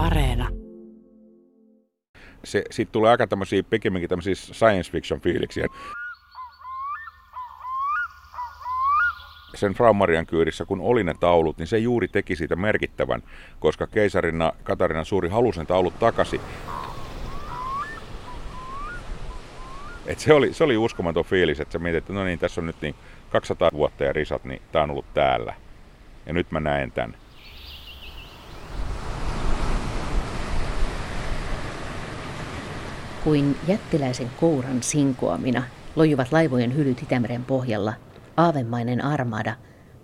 Areena. Se, siitä tulee aika tämmöisiä, pikemminkin tämmöisiä science fiction fiiliksiä. sen Frau Marian kyydissä, kun oli ne taulut, niin se juuri teki siitä merkittävän, koska keisarina Katarina Suuri halusi ne taulut takaisin. Et se, oli, se oli uskomaton fiilis, että sä mietit, että no niin, tässä on nyt niin 200 vuotta ja risat, niin tää on ollut täällä. Ja nyt mä näen tän. Kuin jättiläisen kouran sinkoamina lojuvat laivojen hylyt Itämeren pohjalla, aavemainen armada,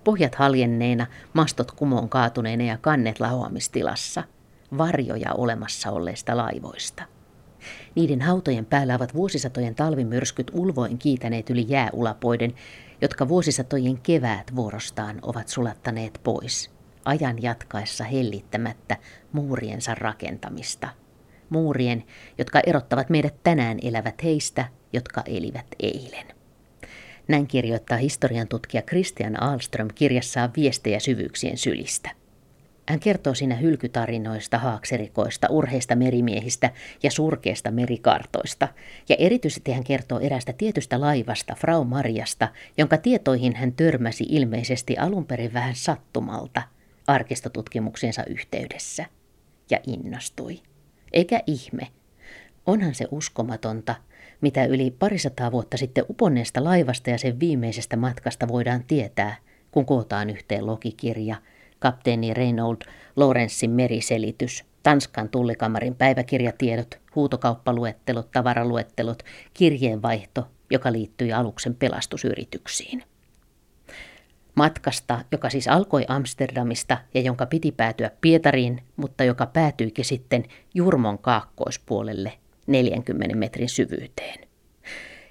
pohjat haljenneena, mastot kumoon kaatuneena ja kannet lahoamistilassa, varjoja olemassa olleista laivoista. Niiden hautojen päällä ovat vuosisatojen talvimyrskyt ulvoin kiitäneet yli jääulapoiden, jotka vuosisatojen keväät vuorostaan ovat sulattaneet pois, ajan jatkaessa hellittämättä muuriensa rakentamista. Muurien, jotka erottavat meidät tänään elävät heistä, jotka elivät eilen. Näin kirjoittaa historian tutkija Christian Alström kirjassaan viestejä syvyyksien sylistä. Hän kertoo siinä hylkytarinoista, haakserikoista, urheista merimiehistä ja surkeista merikartoista. Ja erityisesti hän kertoo erästä tietystä laivasta, Frau Mariasta, jonka tietoihin hän törmäsi ilmeisesti alun perin vähän sattumalta arkistotutkimuksiensa yhteydessä. Ja innostui. Eikä ihme. Onhan se uskomatonta, mitä yli parisataa vuotta sitten uponneesta laivasta ja sen viimeisestä matkasta voidaan tietää, kun kootaan yhteen logikirja – kapteeni Reynold Lorenzin meriselitys, Tanskan tullikamarin päiväkirjatiedot, huutokauppaluettelot, tavaraluettelot, kirjeenvaihto, joka liittyi aluksen pelastusyrityksiin. Matkasta, joka siis alkoi Amsterdamista ja jonka piti päätyä Pietariin, mutta joka päätyikin sitten Jurmon kaakkoispuolelle 40 metrin syvyyteen.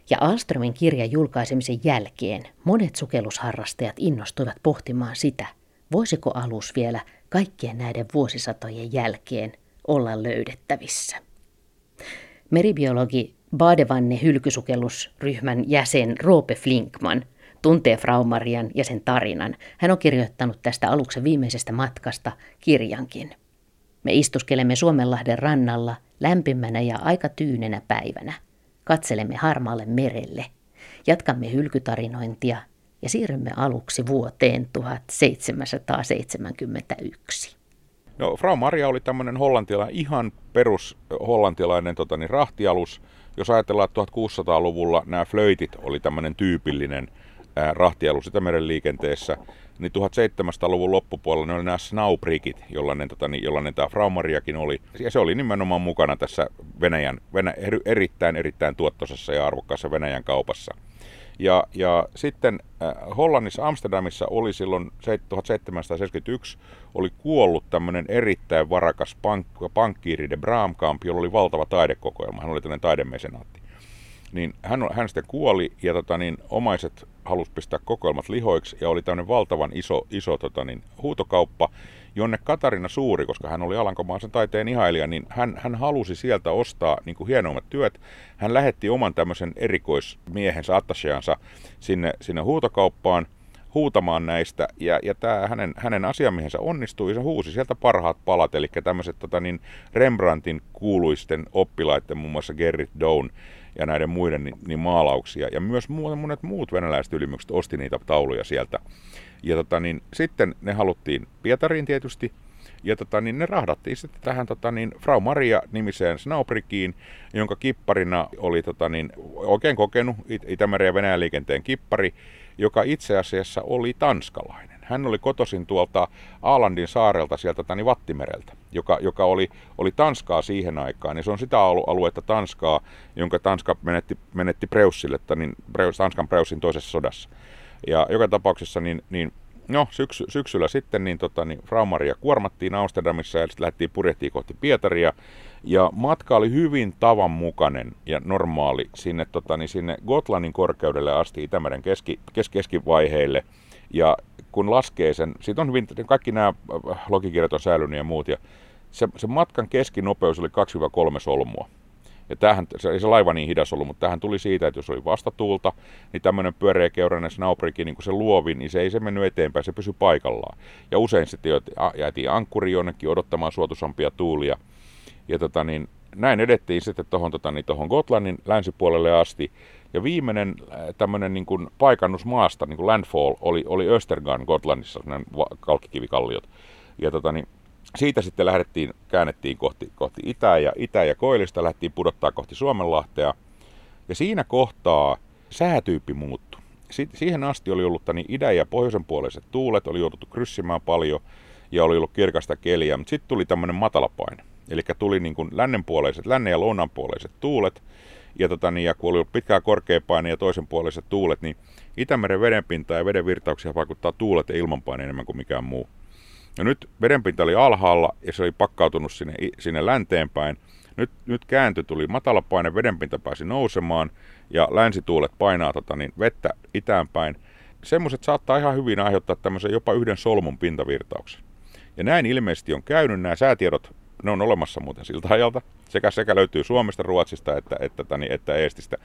Ja Alströmin kirjan julkaisemisen jälkeen monet sukellusharrastajat innostuivat pohtimaan sitä, Voisiko alus vielä kaikkien näiden vuosisatojen jälkeen olla löydettävissä? Meribiologi Badevanne hylkysukellusryhmän jäsen Roope Flinkman tuntee Fraumarian ja sen tarinan. Hän on kirjoittanut tästä aluksen viimeisestä matkasta kirjankin. Me istuskelemme Suomenlahden rannalla lämpimänä ja aika tyynenä päivänä. Katselemme harmaalle merelle. Jatkamme hylkytarinointia ja siirrymme aluksi vuoteen 1771. No, Frau Maria oli tämmöinen hollantilainen, ihan perus hollantilainen tota, niin, rahtialus. Jos ajatellaan, että 1600-luvulla nämä flöitit oli tämmöinen tyypillinen rahtialus Itämeren liikenteessä, niin 1700-luvun loppupuolella ne oli nämä snauprikit, jollainen, tota, niin, jollainen tämä Frau Mariakin oli. Ja se oli nimenomaan mukana tässä Venäjän, Venä, erittäin erittäin tuottoisessa ja arvokkaassa Venäjän kaupassa. Ja, ja sitten äh, Hollannissa Amsterdamissa oli silloin 1771 oli kuollut tämmöinen erittäin varakas pank- pankkiiri de Braamkamp, jolla oli valtava taidekokoelma. Hän oli tämmöinen taidemesenaatti. Niin hän, hän sitten kuoli ja tota, niin, omaiset halusi pistää kokoelmat lihoiksi ja oli tämmöinen valtavan iso, iso tota, niin, huutokauppa, jonne Katarina Suuri, koska hän oli Alankomaisen taiteen ihailija, niin hän, hän halusi sieltä ostaa niin kuin hienoimmat työt. Hän lähetti oman tämmöisen erikoismiehensä, attacheansa sinne, sinne huutokauppaan huutamaan näistä, ja, ja tämä hänen, hänen asiamiehensä onnistui, ja se huusi sieltä parhaat palat, eli tämmöiset tota, niin Rembrandtin kuuluisten oppilaiden, muun muassa Gerrit Down, ja näiden muiden niin, niin maalauksia. Ja myös monet muut venäläiset ylimykset osti niitä tauluja sieltä. Ja tota, niin, sitten ne haluttiin Pietariin tietysti, ja tota, niin ne rahdattiin sitten tähän tota, niin Frau Maria-nimiseen Snaubrikiin, jonka kipparina oli tota, niin, oikein kokenut It- Itämeren ja Venäjän liikenteen kippari, joka itse asiassa oli tanskalainen. Hän oli kotoisin tuolta Aalandin saarelta sieltä tani Vattimereltä, joka, joka oli, oli Tanskaa siihen aikaan. Ja se on sitä aluetta Tanskaa, jonka Tanska menetti, menetti Preussille, niin Preus, Tanskan Preussin toisessa sodassa. Ja joka tapauksessa niin, niin No, syksy, syksyllä sitten niin, tota, niin Frau Maria kuormattiin Amsterdamissa ja sitten lähdettiin purjehtiin kohti Pietaria. Ja matka oli hyvin tavanmukainen ja normaali sinne, tota, niin sinne Gotlannin korkeudelle asti Itämeren keski, kes, keskivaiheille. Ja kun laskee sen, siitä on hyvin, kaikki nämä äh, logikirjat on säilynyt ja muut, ja se, se matkan keskinopeus oli 2-3 solmua. Ja tämähän, se ei se laiva niin hidas ollut, mutta tähän tuli siitä, että jos oli vastatuulta, niin tämmöinen pyöreäkeurainen snaubriki, niin kun se luovi, niin se ei se mennyt eteenpäin, se pysyi paikallaan. Ja usein sitten jäätiin ankkuri jonnekin odottamaan suotusampia tuulia. Ja tota, niin, näin edettiin sitten tuohon tota, niin, Gotlannin länsipuolelle asti. Ja viimeinen äh, tämmöinen niin kuin paikannus maasta, niin kuin landfall, oli, oli Östergan Gotlannissa, kalkkikivikalliot. Ja tota, niin, siitä sitten lähdettiin, käännettiin kohti, kohti itää ja itä- ja koillista, lähdettiin pudottaa kohti Suomenlahtea. Ja siinä kohtaa säätyyppi muuttui. Si- siihen asti oli ollut niin idän ja pohjoisen puoleiset tuulet, oli jouduttu kryssimään paljon ja oli ollut kirkasta keliä, mutta sitten tuli tämmöinen matalapaine. Eli tuli niin kuin lännenpuoleiset, lännen ja lounanpuoleiset tuulet, ja, tota, niin, ja kun oli ollut pitkää korkeapaine ja toisenpuoleiset tuulet, niin Itämeren vedenpinta ja veden virtauksia vaikuttaa tuulet ja ilmanpaine enemmän kuin mikään muu. Ja nyt vedenpinta oli alhaalla ja se oli pakkautunut sinne, sinne länteenpäin. Nyt, nyt kääntö tuli matalapaine, vedenpinta pääsi nousemaan ja länsituulet painaa tota, niin vettä itäänpäin. Semmoiset saattaa ihan hyvin aiheuttaa tämmöisen jopa yhden solmun pintavirtauksen. Ja näin ilmeisesti on käynyt. Nämä säätiedot ne on olemassa muuten siltä ajalta. Sekä, sekä löytyy Suomesta, Ruotsista että, että, että, että Eestistä.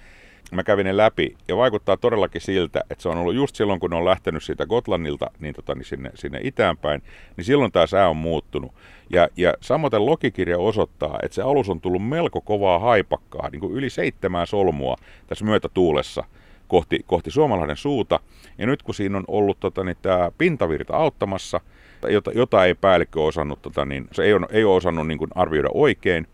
Mä kävin ne läpi ja vaikuttaa todellakin siltä, että se on ollut just silloin, kun ne on lähtenyt siitä Gotlannilta niin tota, niin sinne, sinne itäänpäin, niin silloin tämä sää on muuttunut. Ja, ja samoin logikirja osoittaa, että se alus on tullut melko kovaa haipakkaa, niin kuin yli seitsemää solmua tässä myötätuulessa kohti, kohti Suomalainen suuta. Ja nyt kun siinä on ollut tota, niin tämä pintavirta auttamassa, jota, jota ei päällikkö osannut, tota, niin, se ei ole, ei ole osannut niin kuin arvioida oikein,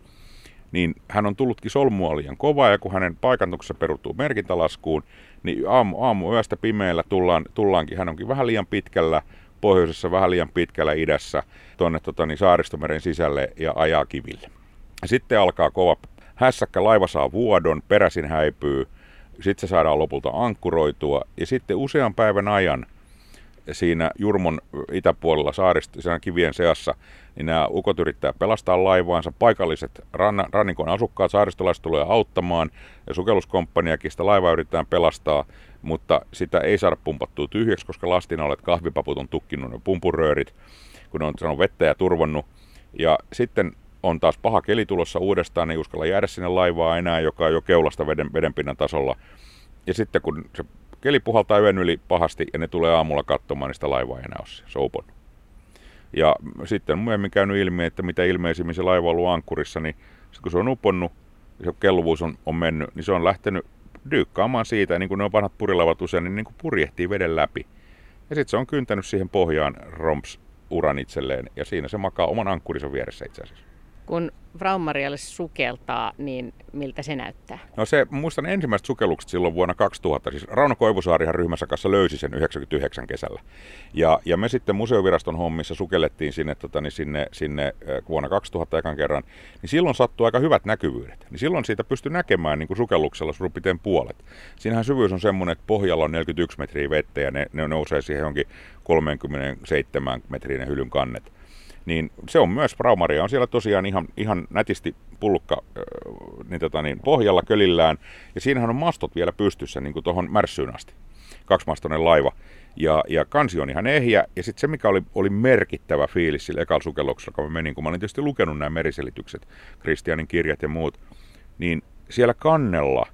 niin hän on tullutkin solmua liian kovaa, ja kun hänen paikantuksessa perustuu merkintälaskuun, niin aamu, aamu yöstä pimeällä tullaan, tullaankin, hän onkin vähän liian pitkällä, pohjoisessa vähän liian pitkällä idässä, tuonne tota, niin Saaristomeren sisälle ja ajaa kiville. Sitten alkaa kova hässäkkä, laiva saa vuodon, peräsin häipyy, sitten se saadaan lopulta ankkuroitua, ja sitten usean päivän ajan siinä Jurmon itäpuolella saarista, kivien seassa, niin nämä ukot yrittää pelastaa laivaansa. Paikalliset ranna, rannikon asukkaat, saaristolaiset tulee auttamaan ja sukelluskomppaniakin sitä laivaa yritetään pelastaa, mutta sitä ei saada pumpattua tyhjäksi, koska lastinaulet kahvipaput on tukkinut ne pumpuröörit, kun ne on sanonut vettä ja turvonnut. Ja sitten on taas paha keli tulossa uudestaan, ei uskalla jäädä sinne laivaa enää, joka on jo keulasta veden, vedenpinnan tasolla. Ja sitten kun se keli puhaltaa yön yli pahasti ja ne tulee aamulla katsomaan, sitä laivaa ei enää ole se on Ja sitten myöhemmin käynyt ilmi, että mitä ilmeisimmin se laiva on ollut ankkurissa, niin kun se on uponnut ja se kelluvuus on, on mennyt, niin se on lähtenyt dyykkaamaan siitä, ja niin kuin ne on vanhat purilaivat usein, niin, niin kuin purjehtii veden läpi. Ja sitten se on kyntänyt siihen pohjaan romps uran itselleen, ja siinä se makaa oman ankkurinsa vieressä itse asiassa. Kun Fraumarialle sukeltaa, niin miltä se näyttää? No se, muistan ensimmäiset sukellukset silloin vuonna 2000. Siis Rauno Koivusaarihan ryhmässä kanssa löysi sen 99 kesällä. Ja, ja me sitten museoviraston hommissa sukellettiin sinne, tota, niin sinne, sinne vuonna 2000 ekan kerran. Niin silloin sattui aika hyvät näkyvyydet. Niin silloin siitä pystyi näkemään niin kuin sukelluksella suurin puolet. Siinähän syvyys on semmoinen, että pohjalla on 41 metriä vettä ja ne, ne nousee siihen jonkin 37 metrinen hylyn kannet niin se on myös Braumaria on siellä tosiaan ihan, ihan nätisti pullukka niin tota niin, pohjalla kölillään. Ja siinähän on mastot vielä pystyssä niin tuohon märssyyn asti. Kaksimastoinen laiva. Ja, ja kansi on ihan ehjä. Ja sitten se, mikä oli, oli merkittävä fiilis sillä ekalla sukelluksella, kun mä menin, kun mä olin tietysti lukenut nämä meriselitykset, Kristianin kirjat ja muut, niin siellä kannella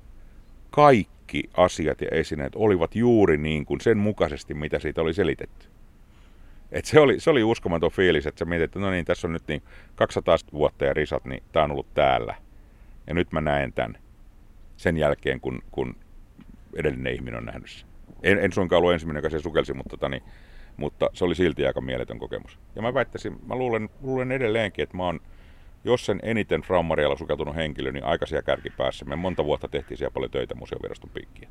kaikki asiat ja esineet olivat juuri niin kuin sen mukaisesti, mitä siitä oli selitetty. Et se, oli, se oli uskomaton fiilis, että sä mietit, että no niin, tässä on nyt niin 200 vuotta ja risat, niin tämä on ollut täällä. Ja nyt mä näen tämän sen jälkeen, kun, kun edellinen ihminen on nähnyt sen. En, en suinkaan ollut ensimmäinen, joka se sukelsi, mutta, tani, mutta se oli silti aika mieletön kokemus. Ja mä väittäisin, mä luulen, luulen edelleenkin, että mä oon, jos sen eniten Fraumarialla sukeltunut henkilö, niin aikaisia kärkipäässä. Me monta vuotta tehtiin siellä paljon töitä museoviraston piikkiin.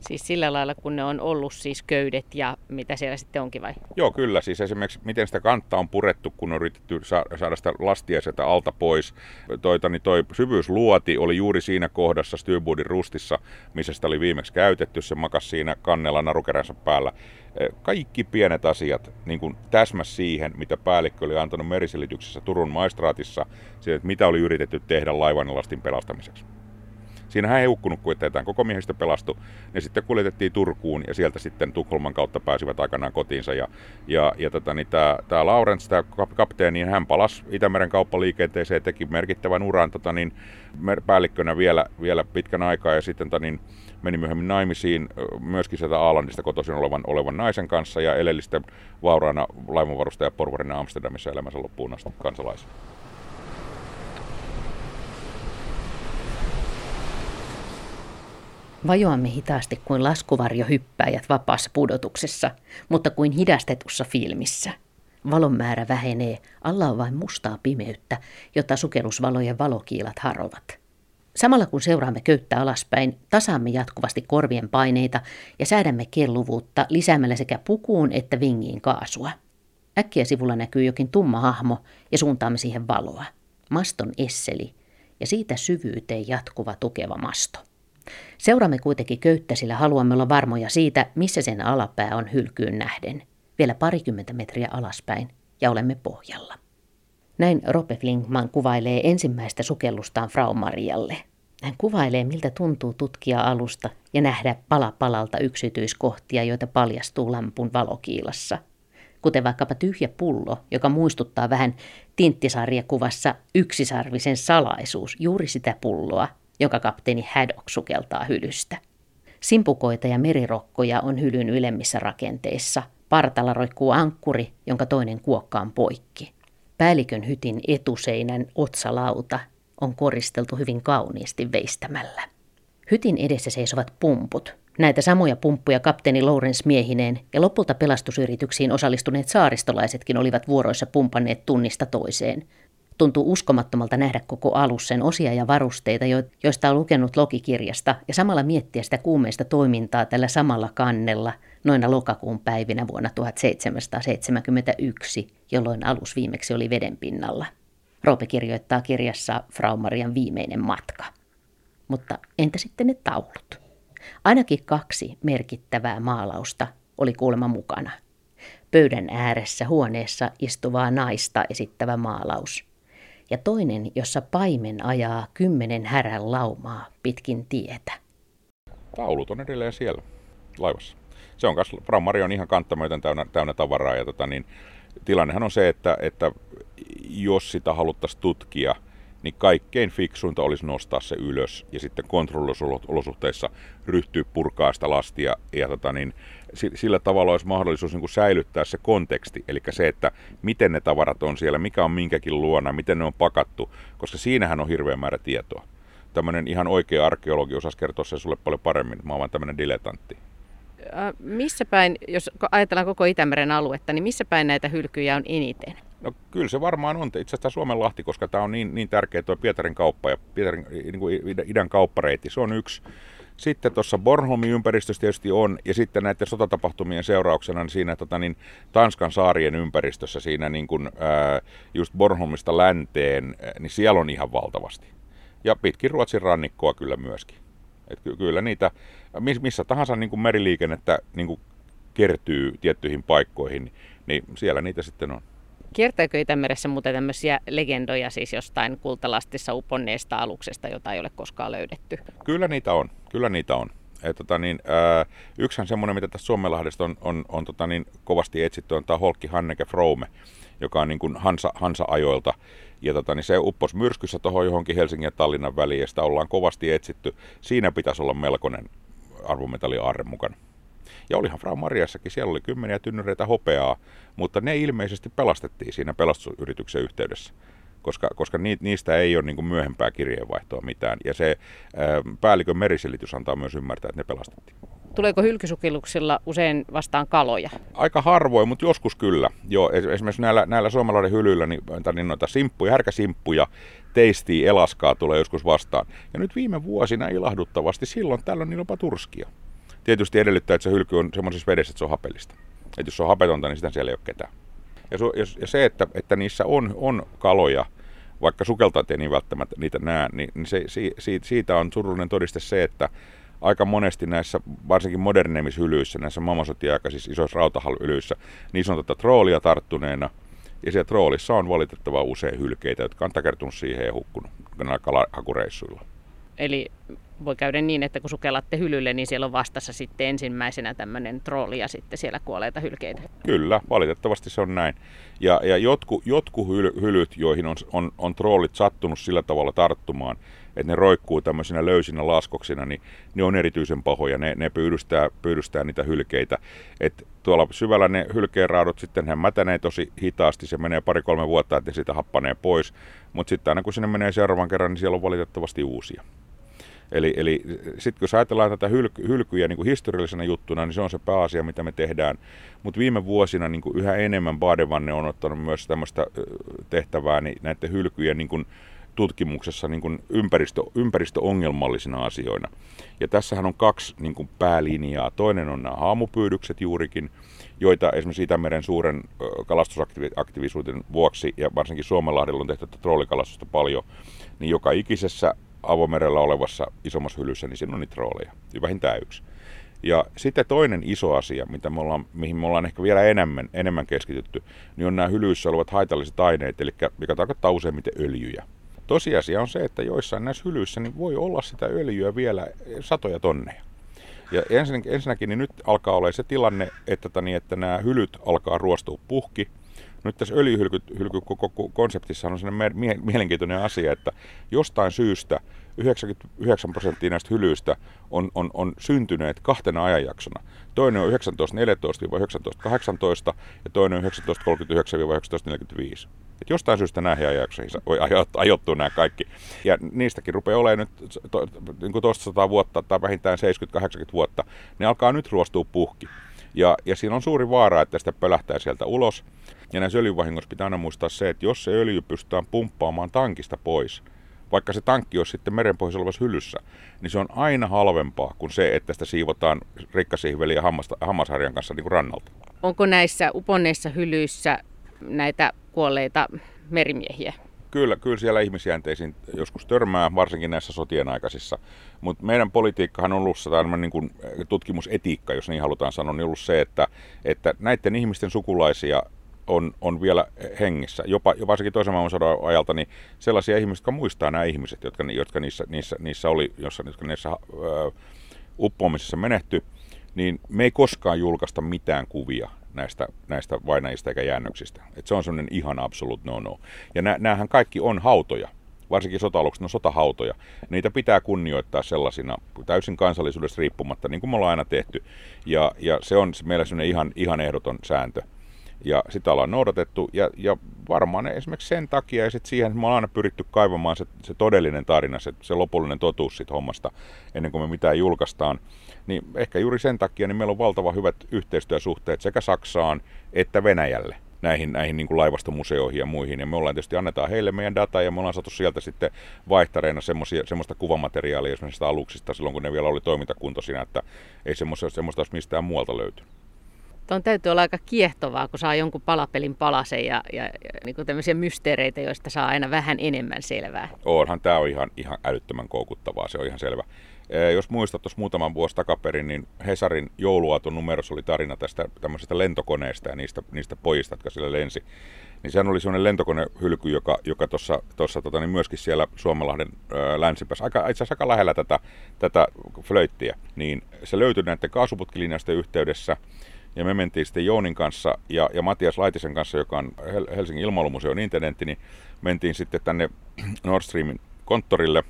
Siis sillä lailla, kun ne on ollut siis köydet ja mitä siellä sitten onkin vai? Joo, kyllä. Siis esimerkiksi miten sitä kantaa on purettu, kun on yritetty saada sitä lastia sieltä alta pois. Toita, niin toi syvyysluoti oli juuri siinä kohdassa styrboardin rustissa, missä sitä oli viimeksi käytetty. Se makas siinä kannella narukeränsä päällä. E, kaikki pienet asiat niin kuin täsmäs siihen, mitä päällikkö oli antanut meriselityksessä Turun maistraatissa, siitä, että mitä oli yritetty tehdä laivan lastin pelastamiseksi Siinähän ei hukkunut kuin eteenpäin. Koko miehistö pelastui. Ne sitten kuljetettiin Turkuun ja sieltä sitten Tukholman kautta pääsivät aikanaan kotiinsa. Ja, ja, ja tota, niin tämä, tämä Laurens, tämä kapteeni, hän palasi Itämeren kauppaliikenteeseen ja teki merkittävän uran tota, niin, päällikkönä vielä, vielä pitkän aikaa ja sitten tota, niin, meni myöhemmin naimisiin myöskin sieltä Aalandista kotoisin olevan, olevan naisen kanssa ja eleli sitten vauraana laivanvarustaja porvarina Amsterdamissa elämänsä loppuun asti kansalaisen. Vajoamme hitaasti kuin laskuvarjohyppäjät vapaassa pudotuksessa, mutta kuin hidastetussa filmissä. Valon määrä vähenee, alla on vain mustaa pimeyttä, jota sukellusvalojen valokiilat harovat. Samalla kun seuraamme köyttä alaspäin, tasaamme jatkuvasti korvien paineita ja säädämme kelluvuutta lisäämällä sekä pukuun että vingiin kaasua. Äkkiä sivulla näkyy jokin tumma hahmo ja suuntaamme siihen valoa. Maston esseli ja siitä syvyyteen jatkuva tukeva masto. Seuraamme kuitenkin köyttä, sillä haluamme olla varmoja siitä, missä sen alapää on hylkyyn nähden. Vielä parikymmentä metriä alaspäin ja olemme pohjalla. Näin Rope Flingman kuvailee ensimmäistä sukellustaan Frau Marialle. Hän kuvailee, miltä tuntuu tutkia alusta ja nähdä pala palalta yksityiskohtia, joita paljastuu lampun valokiilassa. Kuten vaikkapa tyhjä pullo, joka muistuttaa vähän tinttisarjakuvassa yksisarvisen salaisuus, juuri sitä pulloa, joka kapteeni Haddock sukeltaa hylystä. Simpukoita ja merirokkoja on hylyn ylemmissä rakenteissa. Partalla roikkuu ankkuri, jonka toinen kuokka on poikki. Päällikön hytin etuseinän otsalauta on koristeltu hyvin kauniisti veistämällä. Hytin edessä seisovat pumput. Näitä samoja pumppuja kapteeni Lawrence miehineen ja lopulta pelastusyrityksiin osallistuneet saaristolaisetkin olivat vuoroissa pumpanneet tunnista toiseen. Tuntuu uskomattomalta nähdä koko alus sen osia ja varusteita, joista on lukenut logikirjasta, ja samalla miettiä sitä kuumeista toimintaa tällä samalla kannella noina lokakuun päivinä vuonna 1771, jolloin alus viimeksi oli veden pinnalla. Roope kirjoittaa kirjassa Frau Marian viimeinen matka. Mutta entä sitten ne taulut? Ainakin kaksi merkittävää maalausta oli kuulemma mukana. Pöydän ääressä huoneessa istuvaa naista esittävä maalaus – ja toinen, jossa paimen ajaa kymmenen härän laumaa pitkin tietä. Taulut on edelleen siellä laivassa. Se on kas, Frammari on ihan kanttamoiten täynnä, täynnä tavaraa ja tota, niin, tilannehan on se, että, että jos sitä haluttaisiin tutkia, niin kaikkein fiksuinta olisi nostaa se ylös ja sitten kontrolliolosuhteissa ryhtyä purkaa sitä lastia ja tota, niin, sillä tavalla olisi mahdollisuus niin kuin säilyttää se konteksti, eli se, että miten ne tavarat on siellä, mikä on minkäkin luona, miten ne on pakattu, koska siinähän on hirveä määrä tietoa. Tämmöinen ihan oikea arkeologi osaisi kertoa sen sulle paljon paremmin, mä oon vaan tämmöinen diletantti. Missä päin, jos ajatellaan koko Itämeren aluetta, niin missä päin näitä hylkyjä on eniten? No kyllä se varmaan on. Itse asiassa Suomen Lahti, koska tämä on niin, niin tärkeä tuo Pietarin kauppa ja Pietarin niin kuin idän kauppareitti. Se on yksi. Sitten tuossa Bornholmin ympäristössä tietysti on, ja sitten näiden sotatapahtumien seurauksena niin siinä tota, niin, Tanskan saarien ympäristössä, siinä niin kuin, ää, just Bornholmista länteen, niin siellä on ihan valtavasti. Ja pitkin Ruotsin rannikkoa kyllä myöskin. Et ky- kyllä niitä, missä tahansa niin kuin meriliikennettä niin kuin kertyy tiettyihin paikkoihin, niin siellä niitä sitten on. Kiertääkö Itämeressä muuten tämmöisiä legendoja siis jostain kultalastissa uponneesta aluksesta, jota ei ole koskaan löydetty? Kyllä niitä on, kyllä niitä on. Et, tota, niin, ää, yksihän semmoinen, mitä tässä Suomenlahdesta on, on, on tota, niin, kovasti etsitty, on tämä Holkki Hanneke Frome, joka on niin kuin Hansa, Hansa-ajoilta. Ja tota, niin se uppos myrskyssä tuohon johonkin Helsingin ja Tallinnan väliin, ja sitä ollaan kovasti etsitty. Siinä pitäisi olla melkoinen arvometalliaarre mukana. Ja olihan Frau Mariassakin, siellä oli kymmeniä tynnyreitä hopeaa, mutta ne ilmeisesti pelastettiin siinä pelastusyrityksen yhteydessä koska, koska niistä ei ole niin kuin myöhempää kirjeenvaihtoa mitään. Ja se ää, päällikön meriselitys antaa myös ymmärtää, että ne pelastettiin. Tuleeko hylkysukelluksilla usein vastaan kaloja? Aika harvoin, mutta joskus kyllä. Joo, esimerkiksi näillä, näillä suomalainen hylyillä niin, niin noita simppuja, härkäsimppuja, teistii, elaskaa tulee joskus vastaan. Ja nyt viime vuosina ilahduttavasti silloin tällöin niillä on turskia tietysti edellyttää, että se hylky on semmoisessa vedessä, että se on hapellista. Että jos se on hapetonta, niin sitä siellä ei ole ketään. Ja, su, ja se, että, että niissä on, on kaloja, vaikka sukeltajat ei niin välttämättä niitä näe, niin, niin se, si, siitä on surullinen todiste se, että aika monesti näissä, varsinkin moderneimmissa hylyissä, näissä maailmansotia-aikaisissa isoissa rautahalylyissä, niissä on tätä troolia tarttuneena, ja siellä troolissa on valitettavaa usein hylkeitä, jotka on takertunut siihen ja hukkunut näillä kalahakureissuilla. Eli voi käydä niin, että kun sukellatte hylylle, niin siellä on vastassa sitten ensimmäisenä tämmöinen trooli ja sitten siellä kuolleita hylkeitä. Kyllä, valitettavasti se on näin. Ja, ja jotkut jotku hylyt, joihin on, on, on trollit sattunut sillä tavalla tarttumaan, että ne roikkuu tämmöisinä löysinä laskoksina, niin ne on erityisen pahoja. Ne, ne pyydystää, pyydystää niitä hylkeitä. Et tuolla syvällä ne hylkeenraadot sitten hän mätänee tosi hitaasti. Se menee pari-kolme vuotta, että ne siitä happanee pois. Mutta sitten aina kun sinne menee seuraavan kerran, niin siellä on valitettavasti uusia. Eli, eli sitten kun ajatellaan tätä hylky, hylkyjä niin kuin historiallisena juttuna, niin se on se pääasia, mitä me tehdään. Mutta viime vuosina niin kuin yhä enemmän Badevanne on ottanut myös tämmöistä tehtävää niin näiden hylkyjen niin kuin tutkimuksessa niin kuin ympäristö, ympäristöongelmallisina asioina. Ja tässähän on kaksi niin kuin päälinjaa. Toinen on nämä haamupyydykset juurikin, joita esimerkiksi Itämeren suuren kalastusaktiivisuuden vuoksi ja varsinkin Suomenlahdella on tehty trollikalastusta paljon, niin joka ikisessä avomerellä olevassa isommassa hyllyssä, niin siinä on niitä rooleja, vähintään yksi. Ja sitten toinen iso asia, mitä me ollaan, mihin me ollaan ehkä vielä enemmän, enemmän keskitytty, niin on nämä hylyissä olevat haitalliset aineet, eli mikä tarkoittaa useimmiten öljyjä. Tosiasia on se, että joissain näissä hylyissä niin voi olla sitä öljyä vielä satoja tonneja. Ja ensinnäkin, ensinnäkin niin nyt alkaa olla se tilanne, että, niin, että nämä hylyt alkaa ruostua puhki, nyt tässä öljyhylky koko konseptissa on sellainen mielenkiintoinen asia, että jostain syystä 99 prosenttia näistä hylyistä on, on, on syntyneet kahtena ajanjaksona. Toinen on 1914-1918 ja toinen on 1939-1945. Et jostain syystä näihin ajanjaksoihin voi ajoittua nämä kaikki. Ja niistäkin rupeaa olemaan nyt to, niin kuin toista sataa vuotta tai vähintään 70-80 vuotta. Ne alkaa nyt ruostua puhki. Ja, ja siinä on suuri vaara, että sitä pölähtää sieltä ulos. Ja näissä öljyvahingoissa pitää aina muistaa se, että jos se öljy pystytään pumppaamaan tankista pois, vaikka se tankki olisi sitten merenpohjassa olevassa hyllyssä, niin se on aina halvempaa kuin se, että sitä siivotaan rikkasihveli ja hammasharjan kanssa niin kuin rannalta. Onko näissä uponneissa hylyissä näitä kuolleita merimiehiä? Kyllä, kyllä siellä ihmisjänteisiin joskus törmää, varsinkin näissä sotien aikaisissa. Mutta meidän politiikkahan on ollut tämmöinen niin kuin tutkimusetiikka, jos niin halutaan sanoa, niin ollut se, että, että näiden ihmisten sukulaisia on, on vielä hengissä, jopa varsinkin toisen maailmansodan ajalta, niin sellaisia ihmisiä, jotka muistaa nämä ihmiset, jotka, jotka niissä, niissä, niissä oli, jossa, jotka niissä uppoamisessa menehty, niin me ei koskaan julkaista mitään kuvia näistä, näistä vainajista eikä jäännöksistä. Et se on sellainen ihan absolut no-no. Ja nä, näähän kaikki on hautoja, varsinkin sota-alukset, no sotahautoja. Niitä pitää kunnioittaa sellaisina täysin kansallisuudesta riippumatta, niin kuin me ollaan aina tehty. Ja, ja se on meillä sellainen ihan, ihan ehdoton sääntö ja sitä ollaan noudatettu. Ja, ja varmaan esimerkiksi sen takia ja sitten siihen, me ollaan aina pyritty kaivamaan se, se todellinen tarina, se, se lopullinen totuus siitä hommasta ennen kuin me mitään julkaistaan. Niin ehkä juuri sen takia niin meillä on valtava hyvät yhteistyösuhteet sekä Saksaan että Venäjälle näihin, näihin niin kuin laivastomuseoihin ja muihin. Ja me ollaan tietysti annetaan heille meidän dataa ja me ollaan saatu sieltä sitten vaihtareina semmoista kuvamateriaalia esimerkiksi aluksista silloin, kun ne vielä oli toimintakuntoisina, että ei semmoista, semmoista olisi mistään muualta löytynyt. Tuon täytyy olla aika kiehtovaa, kun saa jonkun palapelin palasen ja, ja, ja niin kuin tämmöisiä mysteereitä, joista saa aina vähän enemmän selvää. Onhan tämä on ihan, ihan älyttömän koukuttavaa, se on ihan selvä. Jos muistat tuossa muutaman vuosi takaperin, niin Hesarin jouluaaton numerossa oli tarina tästä tämmöisestä lentokoneesta ja niistä, niistä pojista, jotka sillä lensi. Niin sehän oli semmoinen lentokonehylky, joka, joka tuossa, tuossa tota, niin myöskin siellä Suomenlahden ää, länsipäässä, aika, itse asiassa aika lähellä tätä, tätä flöittiä, niin se löytyi näiden kaasuputkilinjasta yhteydessä. Ja me mentiin sitten Jounin kanssa ja, ja Matias Laitisen kanssa, joka on Helsingin ilmailumuseon intendentti, niin mentiin sitten tänne Nord Streamin konttorille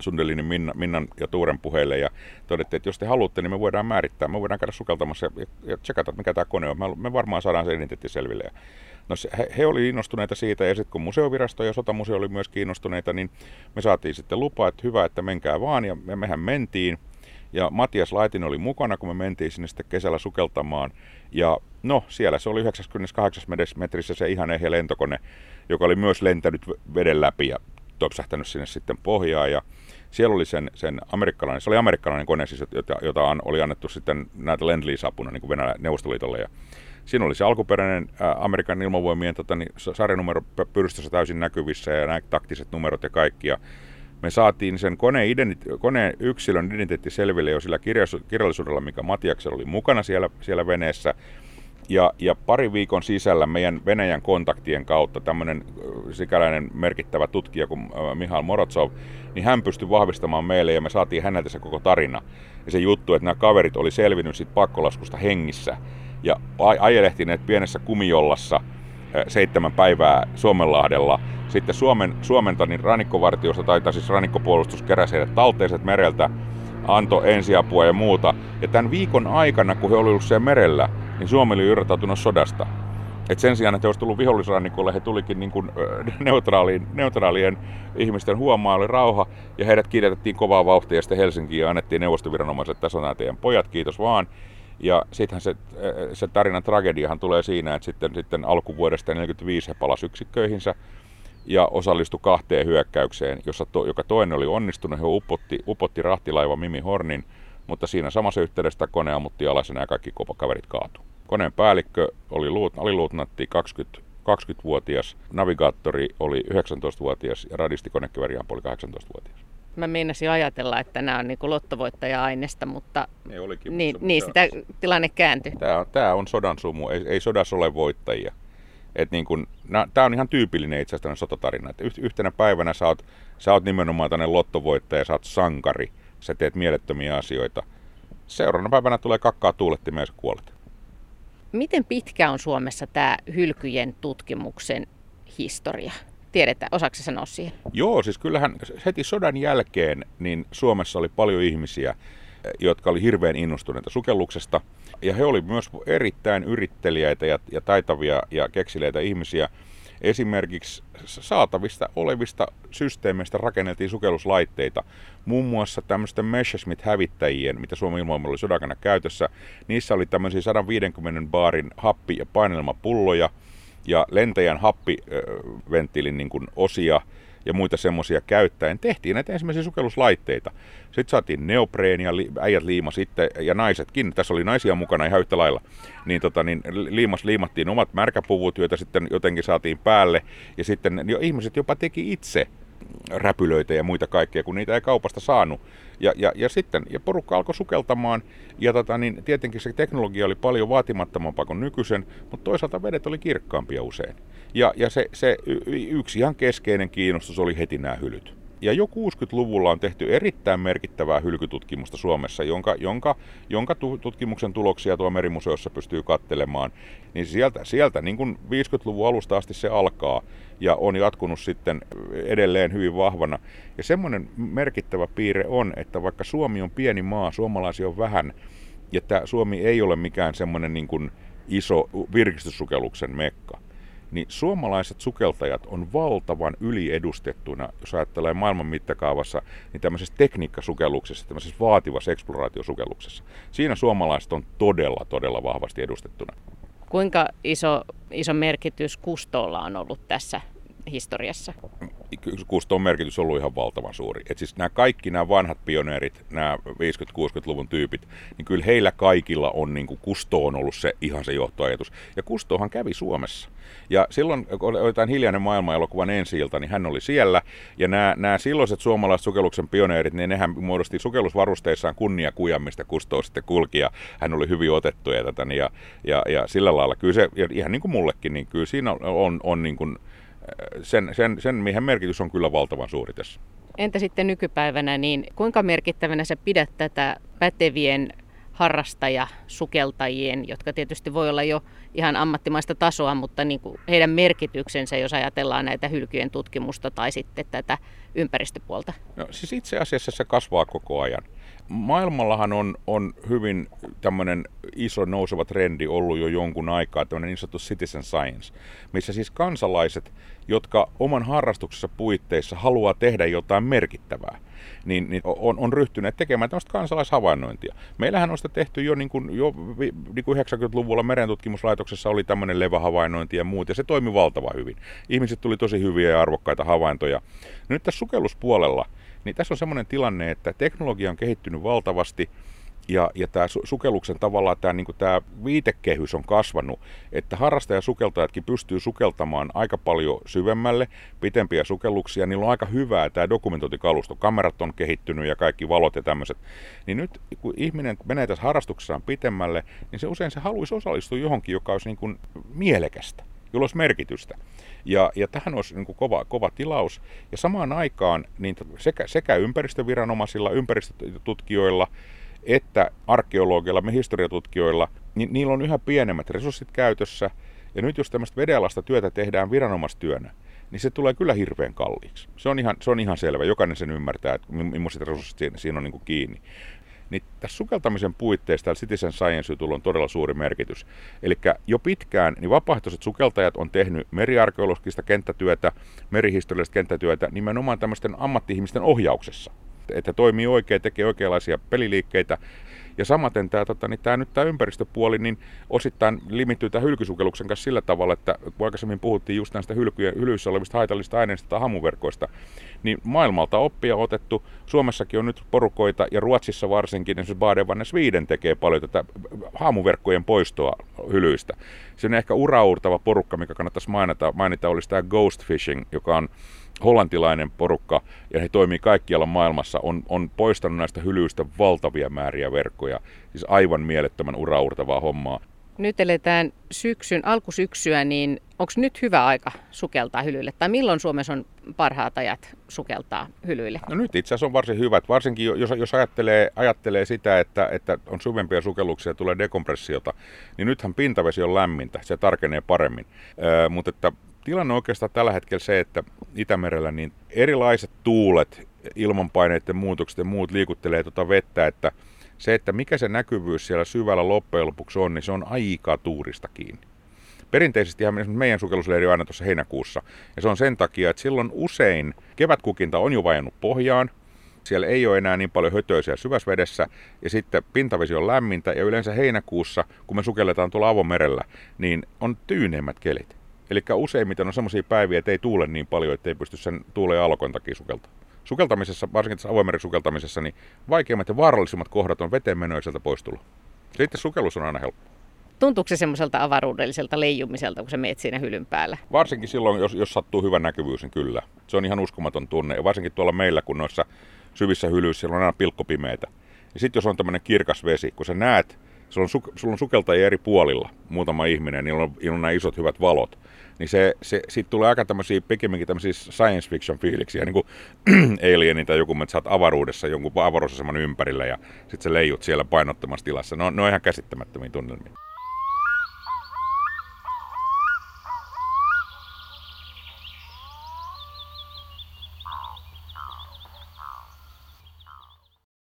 Sundelinin Minna, Minnan ja Tuuren puheille ja todettiin, että jos te haluatte, niin me voidaan määrittää, me voidaan käydä sukeltamassa ja, ja tsekata, mikä tämä kone on. Me, varmaan saadaan se identiteetti selville. Ja, no se, he, he olivat innostuneita siitä ja sitten kun museovirasto ja sotamuseo oli myös kiinnostuneita, niin me saatiin sitten lupa, että hyvä, että menkää vaan ja me, mehän mentiin. Ja Matias Laitin oli mukana, kun me mentiin sinne sitten kesällä sukeltamaan. Ja no, siellä se oli 98 metrissä se ihan ehjä lentokone, joka oli myös lentänyt veden läpi ja topsähtänyt sinne sitten pohjaan. Ja siellä oli sen, sen amerikkalainen, se oli amerikkalainen kone, siis, jota, jota oli annettu sitten näitä lend apuna niin kuin Venäjä Neuvostoliitolle. Ja siinä oli se alkuperäinen ää, Amerikan ilmavoimien tota, niin, sarjanumero pyrstössä täysin näkyvissä ja nämä taktiset numerot ja kaikki. Ja me saatiin sen koneen, identite- koneen yksilön identiteetti selville jo sillä kirjallisuudella, mikä Matiaksella oli mukana siellä, siellä veneessä. Ja, ja pari viikon sisällä meidän Venäjän kontaktien kautta tämmöinen sikäläinen merkittävä tutkija kuin Mihail Morotsov, niin hän pystyi vahvistamaan meille ja me saatiin häneltä se koko tarina. Ja se juttu, että nämä kaverit oli selvinnyt siitä pakkolaskusta hengissä ja ajelehtineet pienessä kumijollassa seitsemän päivää Suomenlahdella. Sitten Suomen, Suomen niin rannikkovartiosta tai, siis rannikkopuolustus keräsi heidät talteiset mereltä, antoi ensiapua ja muuta. Ja tämän viikon aikana, kun he olivat siellä merellä, niin Suomi oli irrottautunut sodasta. Et sen sijaan, että he olisivat tullut vihollisrannikolle, he tulikin niin kuin neutraaliin, neutraalien ihmisten huomaa, oli rauha, ja heidät kiitettiin kovaa vauhtia, ja sitten Helsinkiin ja annettiin neuvostoviranomaiset, tässä on nämä teidän pojat, kiitos vaan. Ja sittenhän se, se tarinan tragediahan tulee siinä, että sitten, sitten alkuvuodesta 1945 he palasivat yksikköihinsä ja osallistui kahteen hyökkäykseen, jossa to, joka toinen oli onnistunut. He upotti, upotti rahtilaiva Mimi Hornin, mutta siinä samassa yhteydessä kone ammutti alas ja kaikki kaverit kaatu. Koneen päällikkö oli aliluutnantti 20, 20-vuotias, navigaattori oli 19-vuotias ja radisti oli 18-vuotias. Mä meinasin ajatella, että nämä on niin lottovoittaja-aineesta, mutta ne olikin, niin, mutta niin sitä tilanne kääntyi. Tämä on, tämä on sodan sumu, ei, ei sodassa ole voittajia. Et niin kun, tämä on ihan tyypillinen itse asiassa sotatarina. Et yhtenä päivänä sä oot, sä oot nimenomaan tänne lottovoittaja, sä oot sankari, sä teet mielettömiä asioita. Seuraavana päivänä tulee kakkaa tuulettimeen ja sä kuolet. Miten pitkä on Suomessa tämä hylkyjen tutkimuksen historia? Tiedetään, osaako sanoa siihen? Joo, siis kyllähän heti sodan jälkeen niin Suomessa oli paljon ihmisiä, jotka oli hirveän innostuneita sukelluksesta. Ja he olivat myös erittäin yritteliäitä ja, ja taitavia ja keksileitä ihmisiä. Esimerkiksi saatavista olevista systeemeistä rakenneltiin sukelluslaitteita. Muun muassa tämmöisten Messerschmitt-hävittäjien, mitä Suomen ilmoimalla oli sodakana käytössä. Niissä oli tämmöisiä 150 baarin happi- ja painelmapulloja ja lentäjän happiventtiilin niin osia – ja muita semmoisia käyttäen tehtiin näitä ensimmäisiä sukelluslaitteita. Sitten saatiin neopreenia, äijät liima sitten, ja naisetkin, tässä oli naisia mukana ihan yhtä lailla, niin, tota, niin liimas, liimattiin omat märkäpuvut, joita sitten jotenkin saatiin päälle, ja sitten jo ihmiset jopa teki itse räpylöitä ja muita kaikkea, kun niitä ei kaupasta saanut. Ja, ja, ja sitten ja porukka alkoi sukeltamaan, ja tota, niin tietenkin se teknologia oli paljon vaatimattomampaa kuin nykyisen, mutta toisaalta vedet oli kirkkaampia usein. Ja, ja se, se yksi ihan keskeinen kiinnostus oli heti nämä hylyt. Ja jo 60-luvulla on tehty erittäin merkittävää hylkytutkimusta Suomessa, jonka, jonka, jonka tutkimuksen tuloksia tuo merimuseossa pystyy kattelemaan. Niin sieltä, sieltä niin kuin 50-luvun alusta asti se alkaa ja on jatkunut sitten edelleen hyvin vahvana. Ja semmoinen merkittävä piirre on, että vaikka Suomi on pieni maa, suomalaisia on vähän, ja Suomi ei ole mikään semmoinen niin kuin iso virkistyssukelluksen mekka, niin suomalaiset sukeltajat on valtavan yliedustettuna, jos ajattelee maailman mittakaavassa, niin tämmöisessä tekniikkasukelluksessa, tämmöisessä vaativassa eksploraatiosukelluksessa. Siinä suomalaiset on todella, todella vahvasti edustettuna. Kuinka iso, iso merkitys Kustolla on ollut tässä historiassa? Merkitys on ollut ihan valtavan suuri. Et siis nämä kaikki nämä vanhat pioneerit, nämä 50-60-luvun tyypit, niin kyllä heillä kaikilla on, niin kuin Kusto on ollut se ihan se johtoajatus. Ja Kustohan kävi Suomessa. Ja silloin, kun oli jotain hiljainen maailma-elokuvan ensi niin hän oli siellä. Ja nämä, nämä silloiset suomalaiset sukelluksen pioneerit, niin nehän muodosti sukellusvarusteissaan kunniakujan, mistä Kusto sitten kulki. Ja hän oli hyvin otettu ja, tätä, ja, ja, ja sillä lailla, kyllä se, ja ihan niin kuin mullekin, niin kyllä siinä on, on, on niin kuin, sen, sen, sen miehen merkitys on kyllä valtavan suuri tässä. Entä sitten nykypäivänä, niin kuinka merkittävänä sä pidät tätä pätevien harrastajasukeltajien, jotka tietysti voi olla jo ihan ammattimaista tasoa, mutta niin kuin heidän merkityksensä, jos ajatellaan näitä hylkyjen tutkimusta tai sitten tätä ympäristöpuolta? No, siis itse asiassa se kasvaa koko ajan. Maailmallahan on, on hyvin tämmöinen iso nouseva trendi ollut jo jonkun aikaa, tämmöinen niin sanottu citizen science, missä siis kansalaiset, jotka oman harrastuksensa puitteissa haluaa tehdä jotain merkittävää, niin, niin on, on ryhtyneet tekemään tämmöistä kansalaishavainnointia. Meillähän on sitä tehty jo, niin kuin, jo niin kuin 90-luvulla merentutkimuslaitoksessa oli tämmöinen levähavainnointi ja muut, ja se toimi valtava hyvin. Ihmiset tuli tosi hyviä ja arvokkaita havaintoja. Nyt tässä sukelluspuolella, niin tässä on semmoinen tilanne, että teknologia on kehittynyt valtavasti, Ja, ja tämä sukelluksen tavallaan tämä, niin tämä viitekehys on kasvanut, että harrastajasukeltajatkin pystyy sukeltamaan aika paljon syvemmälle, pitempiä sukelluksia. Niillä on aika hyvää tämä dokumentointikalusto. Kamerat on kehittynyt ja kaikki valot ja tämmöiset. Niin nyt kun ihminen menee tässä harrastuksessaan pitemmälle, niin se usein se haluaisi osallistua johonkin, joka olisi niin kuin mielekästä jolla olisi merkitystä. Ja, ja tähän olisi niin kuin kova, kova tilaus. Ja samaan aikaan niin sekä, sekä ympäristöviranomaisilla, ympäristötutkijoilla, että arkeologeilla, me historiatutkijoilla, niin niillä on yhä pienemmät resurssit käytössä. Ja nyt jos tämmöistä vedenalasta työtä tehdään viranomaistyönä, niin se tulee kyllä hirveän kalliiksi. Se on ihan, se on ihan selvä. Jokainen sen ymmärtää, että millaiset resurssit siinä, siinä on niin kuin kiinni. Niin tässä sukeltamisen puitteissa täällä Citizen science on todella suuri merkitys. Eli jo pitkään niin vapaaehtoiset sukeltajat on tehnyt meriarkeologista kenttätyötä, merihistoriallista kenttätyötä nimenomaan tämmöisten ammatti-ihmisten ohjauksessa että toimii oikein, tekee oikeanlaisia peliliikkeitä. Ja samaten tämä, tota, niin tämä nyt tämä ympäristöpuoli niin osittain limittyy tämän hylkysukelluksen kanssa sillä tavalla, että kun aikaisemmin puhuttiin just näistä hylkyjen, hylyissä olevista haitallista aineista tai hamuverkoista, niin maailmalta oppia otettu. Suomessakin on nyt porukoita ja Ruotsissa varsinkin, esimerkiksi Baden Sweden tekee paljon tätä haamuverkkojen poistoa hylyistä. Se on ehkä uraurtava porukka, mikä kannattaisi mainita, mainita olisi tämä ghost fishing, joka on hollantilainen porukka, ja he toimii kaikkialla maailmassa, on, on poistanut näistä hylyistä valtavia määriä verkkoja. Siis aivan mielettömän uraurtavaa hommaa. Nyt eletään syksyn, alkusyksyä, niin onko nyt hyvä aika sukeltaa hylyille? Tai milloin Suomessa on parhaat ajat sukeltaa hylyille? No nyt itse asiassa on varsin hyvät, varsinkin jos, jos ajattelee, ajattelee sitä, että, että on syvempiä sukelluksia ja tulee dekompressiota, niin nythän pintavesi on lämmintä, se tarkenee paremmin. Ö, mutta että tilanne on oikeastaan tällä hetkellä se, että Itämerellä niin erilaiset tuulet, ilmanpaineiden muutokset ja muut liikuttelee tuota vettä, että se, että mikä se näkyvyys siellä syvällä loppujen lopuksi on, niin se on aika tuurista kiinni. Perinteisesti meidän sukellusleiri on aina tuossa heinäkuussa, ja se on sen takia, että silloin usein kevätkukinta on jo vajannut pohjaan, siellä ei ole enää niin paljon hötöä siellä syväsvedessä, ja sitten pintavesi on lämmintä, ja yleensä heinäkuussa, kun me sukelletaan tuolla avomerellä, niin on tyyneimmät kelit. Eli useimmiten on semmoisia päiviä, että ei tuule niin paljon, että ei pysty sen tuuleen alkon takia sukeltamaan. Sukeltamisessa, varsinkin tässä avoimeren sukeltamisessa, niin vaikeimmat ja vaarallisimmat kohdat on veteen menoa sieltä poistulla. Sitten sukellus on aina helppo. Tuntuuko se semmoiselta avaruudelliselta leijumiselta, kun sä meet siinä hylyn päällä? Varsinkin silloin, jos, jos sattuu hyvä näkyvyys, niin kyllä. Se on ihan uskomaton tunne. Ja varsinkin tuolla meillä, kun noissa syvissä hylyissä on aina pilkkopimeitä. Ja sitten jos on tämmöinen kirkas vesi, kun sä näet, sulla on, su, sulla on sukeltajia eri puolilla, muutama ihminen, niillä on, niillä on nämä isot hyvät valot niin se, se, siitä tulee aika tämmöisiä, pikemminkin tämmöisiä science fiction fiiliksiä, niin kuin Alienin tai joku, että sä oot avaruudessa jonkun avaruusaseman ympärillä ja sitten sä leijut siellä painottomassa tilassa. No, ne on ihan käsittämättömiä tunnelmia.